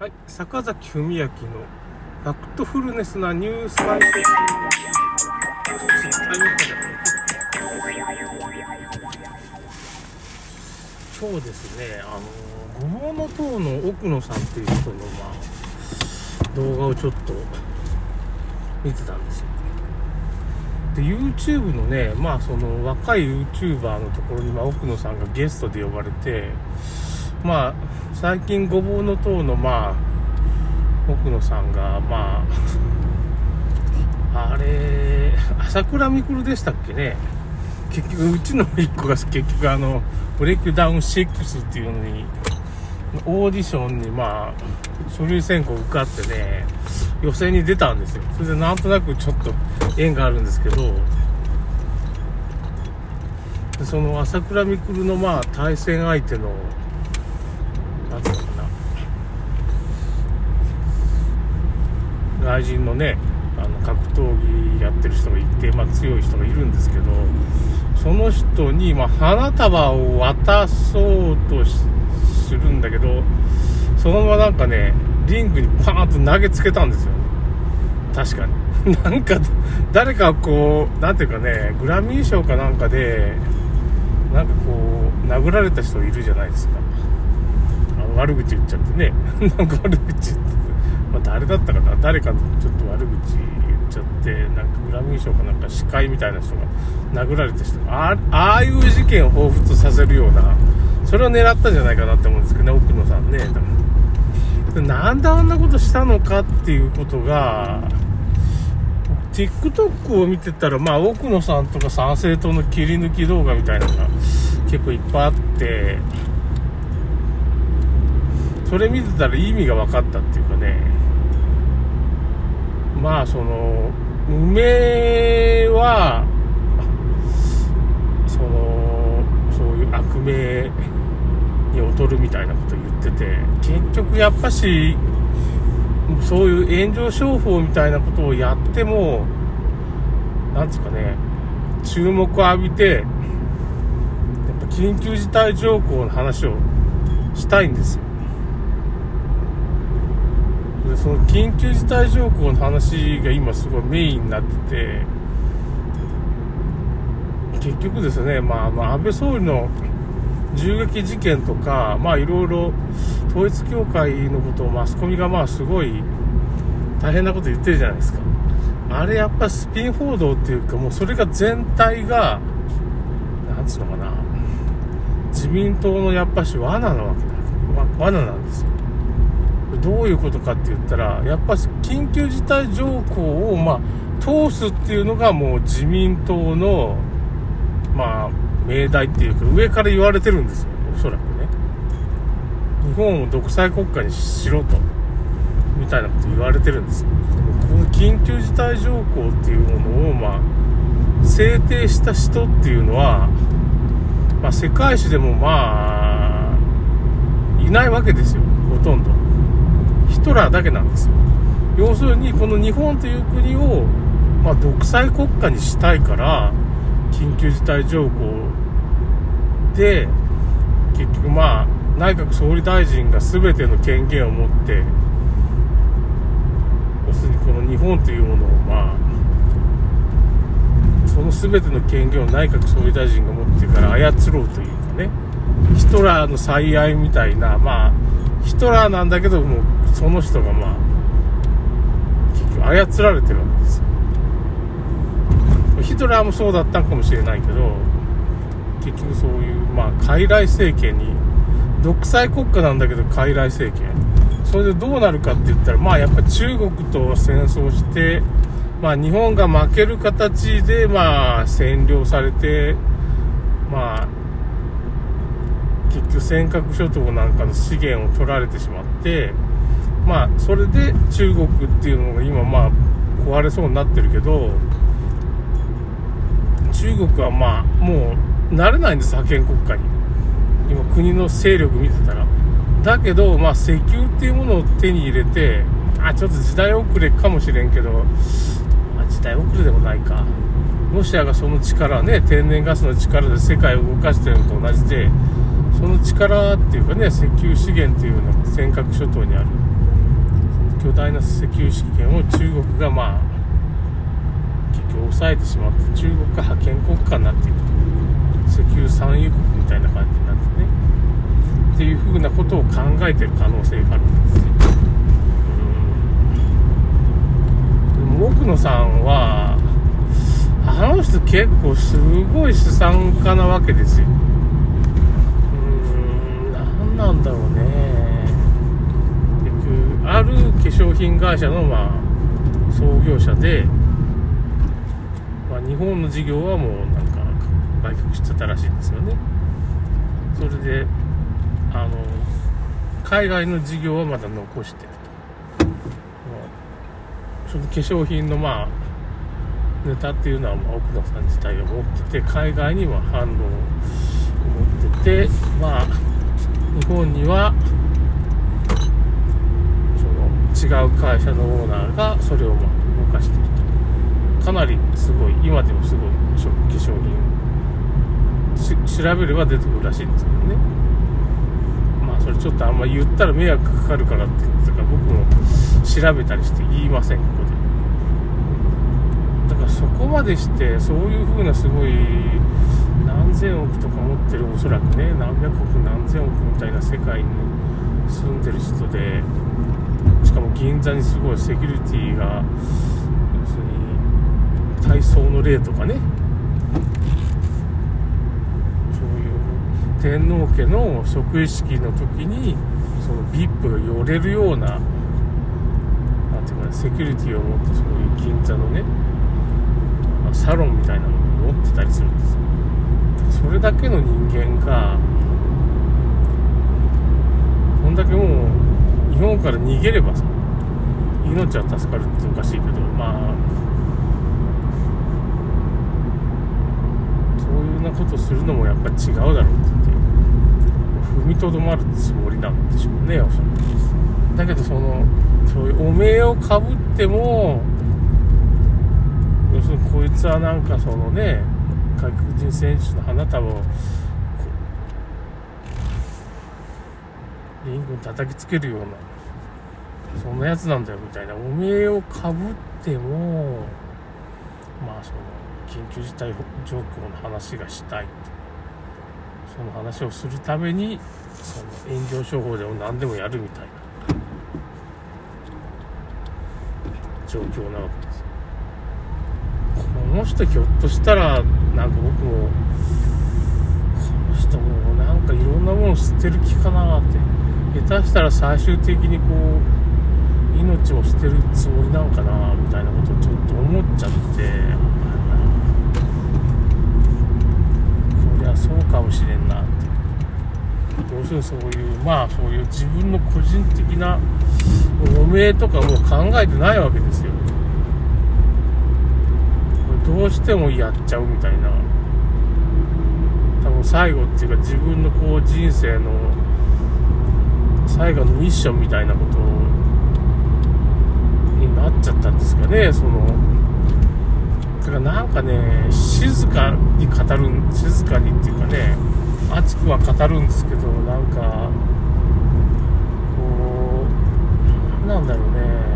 はい、坂崎文明のファクトフルネスなニュース解説。今日ですね、あの、ごぼうの塔の奥野さんっていう人の、まあ、動画をちょっと見てたんですよ。で、YouTube のね、まあ、その若い YouTuber のところに、まあ、奥野さんがゲストで呼ばれて、まあ、最近ごぼうの塔の、まあ、奥野さんが、まあ、あれ、朝倉未来でしたっけね。結局、うちの一個が結局、あの、ブレイクダウン6っていうのに、オーディションに、まあ、書類選考受かってね、予選に出たんですよ。それでなんとなくちょっと縁があるんですけど、その朝倉未来のまあ対戦相手の、なんつうのかな、外人のね、あの格闘技やってる人がいて、まあ、強い人がいるんですけど、その人に、まあ、花束を渡そうとするんだけど、そのままなんかね、リングにパーンと投げつけたんですよ。確かに。なんか、誰かこう、なんていうかね、グラミー賞かなんかで、なんかこう、殴られた人いるじゃないですか。悪口言っちゃってね。なんか悪口言って、まあ、誰だったかな誰かのちょっと悪口言っちゃって、なんかグラミー賞かなんか司会みたいな人が殴られた人が、ああいう事件を彷彿させるような、それを狙ったんじゃないかなって思うんですけどね、奥野さんね。なんであんなことしたのかっていうことが、TikTok を見てたら、まあ、奥野さんとか参政党の切り抜き動画みたいなのが結構いっぱいあって、それ見てたら意味が分かったっていうかね、まあ、その、梅は、その、そういう悪名に劣るみたいなこと言ってて、結局やっぱし、そういう炎上商法みたいなことをやっても、なんですかね、注目を浴びて、やっぱ緊急事態条項の話をしたいんですよ。でその緊急事態条項の話が今すごいメインになってて、結局ですね、まあ、あの安倍総理の銃撃事件とか、まあいろいろ統一教会のことをマスコミがまあすごい大変なこと言ってるじゃないですか。あれやっぱスピン報道っていうかもうそれが全体が、なんつうのかな、自民党のやっぱし罠なわけだ。罠なんですよ。どういうことかって言ったら、やっぱ緊急事態条項をまあ通すっていうのがもう自民党の、まあ、命題っていうか上から言われてるんですよおそらくね。日本を独裁国家にしろとみたいなこと言われてるんですよ。この緊急事態条項っていうものをまあ制定した人っていうのは、まあ、世界史でもまあいないわけですよほとんど。ヒトラーだけなんですよ。要するにこの日本という国を、まあ、独裁国家にしたいから緊急事態条項で結局まあ内閣総理大臣が全ての権限を持って要するにこの日本というものをまあその全ての権限を内閣総理大臣が持ってから操ろうというかね。ヒトラーの最愛みたいなまあヒトラーなんだけどもその人がまあ結局操られてるわけですよ。ヒトラーもそうだったんかもしれないけど結局そういう、まあ、傀儡政権に独裁国家なんだけど傀儡政権。それでどうなるかって言ったらまあやっぱ中国と戦争してまあ日本が負ける形でまあ占領されてまあ結局尖閣諸島なんかの資源を取られてしまってまあそれで中国っていうのが今まあ壊れそうになってるけど中国はまあもう慣れないんです覇権国家に。今国の勢力見てたら。だけどまあ石油っていうものを手に入れてあちょっと時代遅れかもしれんけど、まあ、時代遅れでもないか。ロシアがその力ね天然ガスの力で世界を動かしてるのと同じでその力っていうかね石油資源っていうのが尖閣諸島にある。巨大な石油資源を中国がまあ結局抑えてしまって中国が覇権国家になっていくと。石油産油国みたいな感じになってね。っていうふうなことを考えてる可能性があるんですよ。でも奥野さんはあの人結構すごい資産家なわけですよ。なんだろうね。結局ある化粧品会社のまあ創業者で、まあ、日本の事業はもうなんか売却しちゃったらしいんですよね。それであの海外の事業はまだ残してると。その化粧品のまあネタっていうのはまあ奥野さん自体が持ってて海外には反応を持っててまあ日本にはその違う会社のオーナーがそれをまあ動かしてると。かなりすごい今でもすごい化粧品調べれば出てくるらしいんですけどね。まあそれちょっとあんま言ったら迷惑かかるからって言ってたから僕も調べたりして言いませんここで。だからそこまでしてそういう風なすごい何千億とか持ってるおそらくね何百億何千億みたいな世界に住んでる人でしかも銀座にすごいセキュリティが要するに体操の例とかね。そういう天皇家の即位式の時にその VIP が寄れるようななんていうかねセキュリティを持ってそういう銀座のねサロンみたいなのを持ってたりするんですよ。それだけの人間がこんだけもう日本から逃げればさ命は助かるっておかしいけどまあそういうなことするのもやっぱ違うだろうってって踏みとどまるつもりなんでしょうねおそらく。だけどそのそういうお面をかぶっても要するにこいつはなんかそのね外国人選手の花束をリングに叩きつけるようなそんなやつなんだよみたいなお面をかぶってもまあその緊急事態状況の話がしたいその話をするためにその炎上商法でも何でもやるみたいな状況なわけですこの人ひょっとしたらなんか僕もこの人もなんかいろんなものを捨てる気かなって。下手したら最終的にこう命を捨てるつもりなんかなみたいなことをちょっと思っちゃって。こりゃそうかもしれんなって。要するにそういうまあそういう自分の個人的なおめえとかもう考えてないわけですよ。どうしてもやっちゃうみたいな。多分最後っていうか自分のこう人生の最後のミッションみたいなことになっちゃったんですかね。そのだからなんかね静かに語る静かにっていうかね熱くは語るんですけどなんかこうなんだろうね。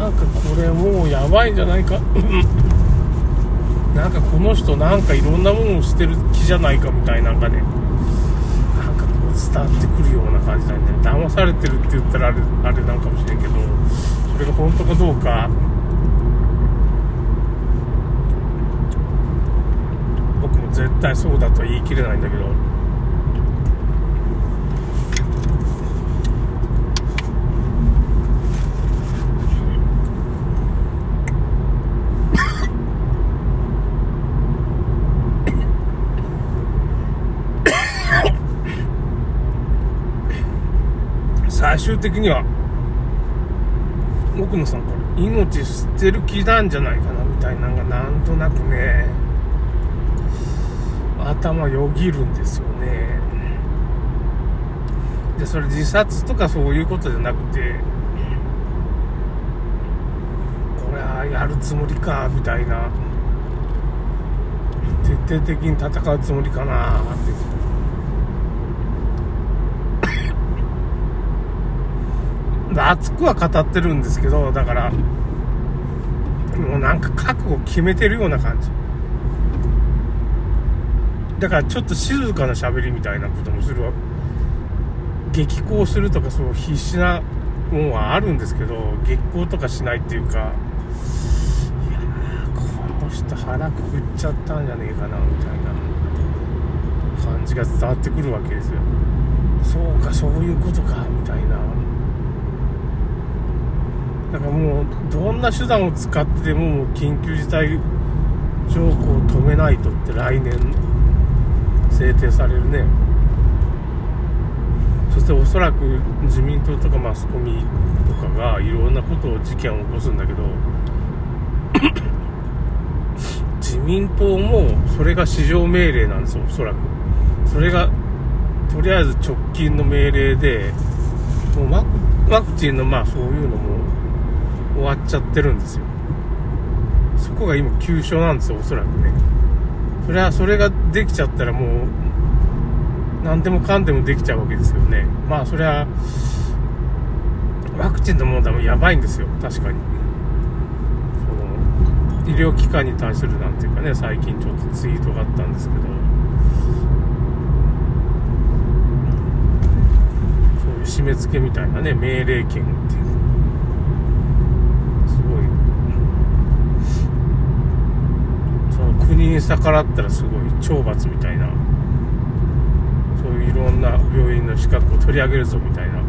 なんかこれもうやばいんじゃないか。なんかこの人なんかいろんなものを捨てる気じゃないかみたいなんかね。なんかこう伝わってくるような感じだね。騙されてるって言ったらあれあれなんかもしれんけどそれが本当かどうか。僕も絶対そうだとは言い切れないんだけど最終的には奥野さんから命捨てる気なんじゃないかなみたいなのがなんとなくね頭よぎるんですよね。でそれ自殺とかそういうことじゃなくてこれはやるつもりかみたいな。徹底的に戦うつもりかなってまあ、熱くは語ってるんですけど、だから、もうなんか覚悟決めてるような感じ。だからちょっと静かな喋りみたいなこともするわ。激高するとかそう必死なもんはあるんですけど、激高とかしないっていうか、いや、この人腹くくっちゃったんじゃねえかな、みたいな感じが伝わってくるわけですよ。そうか、そういうことか、みたいな。だかもう、どんな手段を使ってでも、もう緊急事態条項を止めないとって来年制定されるね。そしておそらく自民党とかマスコミとかがいろんなことを事件を起こすんだけど、自民党もそれが市場命令なんですよ、おそらく。それが、とりあえず直近の命令で、もうワクチンのまあそういうのも終わっちゃってるんですよ。そこが今急所なんですよ、おそらくね。それは、それができちゃったらもう、何でもかんでもできちゃうわけですよね。まあ、それは、ワクチンの問題もやばいんですよ、確かに。その、医療機関に対するなんていうかね、最近ちょっとツイートがあったんですけど、そういう締め付けみたいなね、命令権っていう国に逆らったらすごい懲罰みたいな。そういういろんな病院の資格を取り上げるぞみたいな。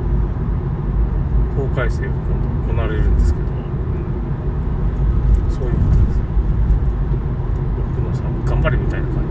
法改正を今度行われるんですけど。そういうことです。奥野さん頑張れみたいな感じ。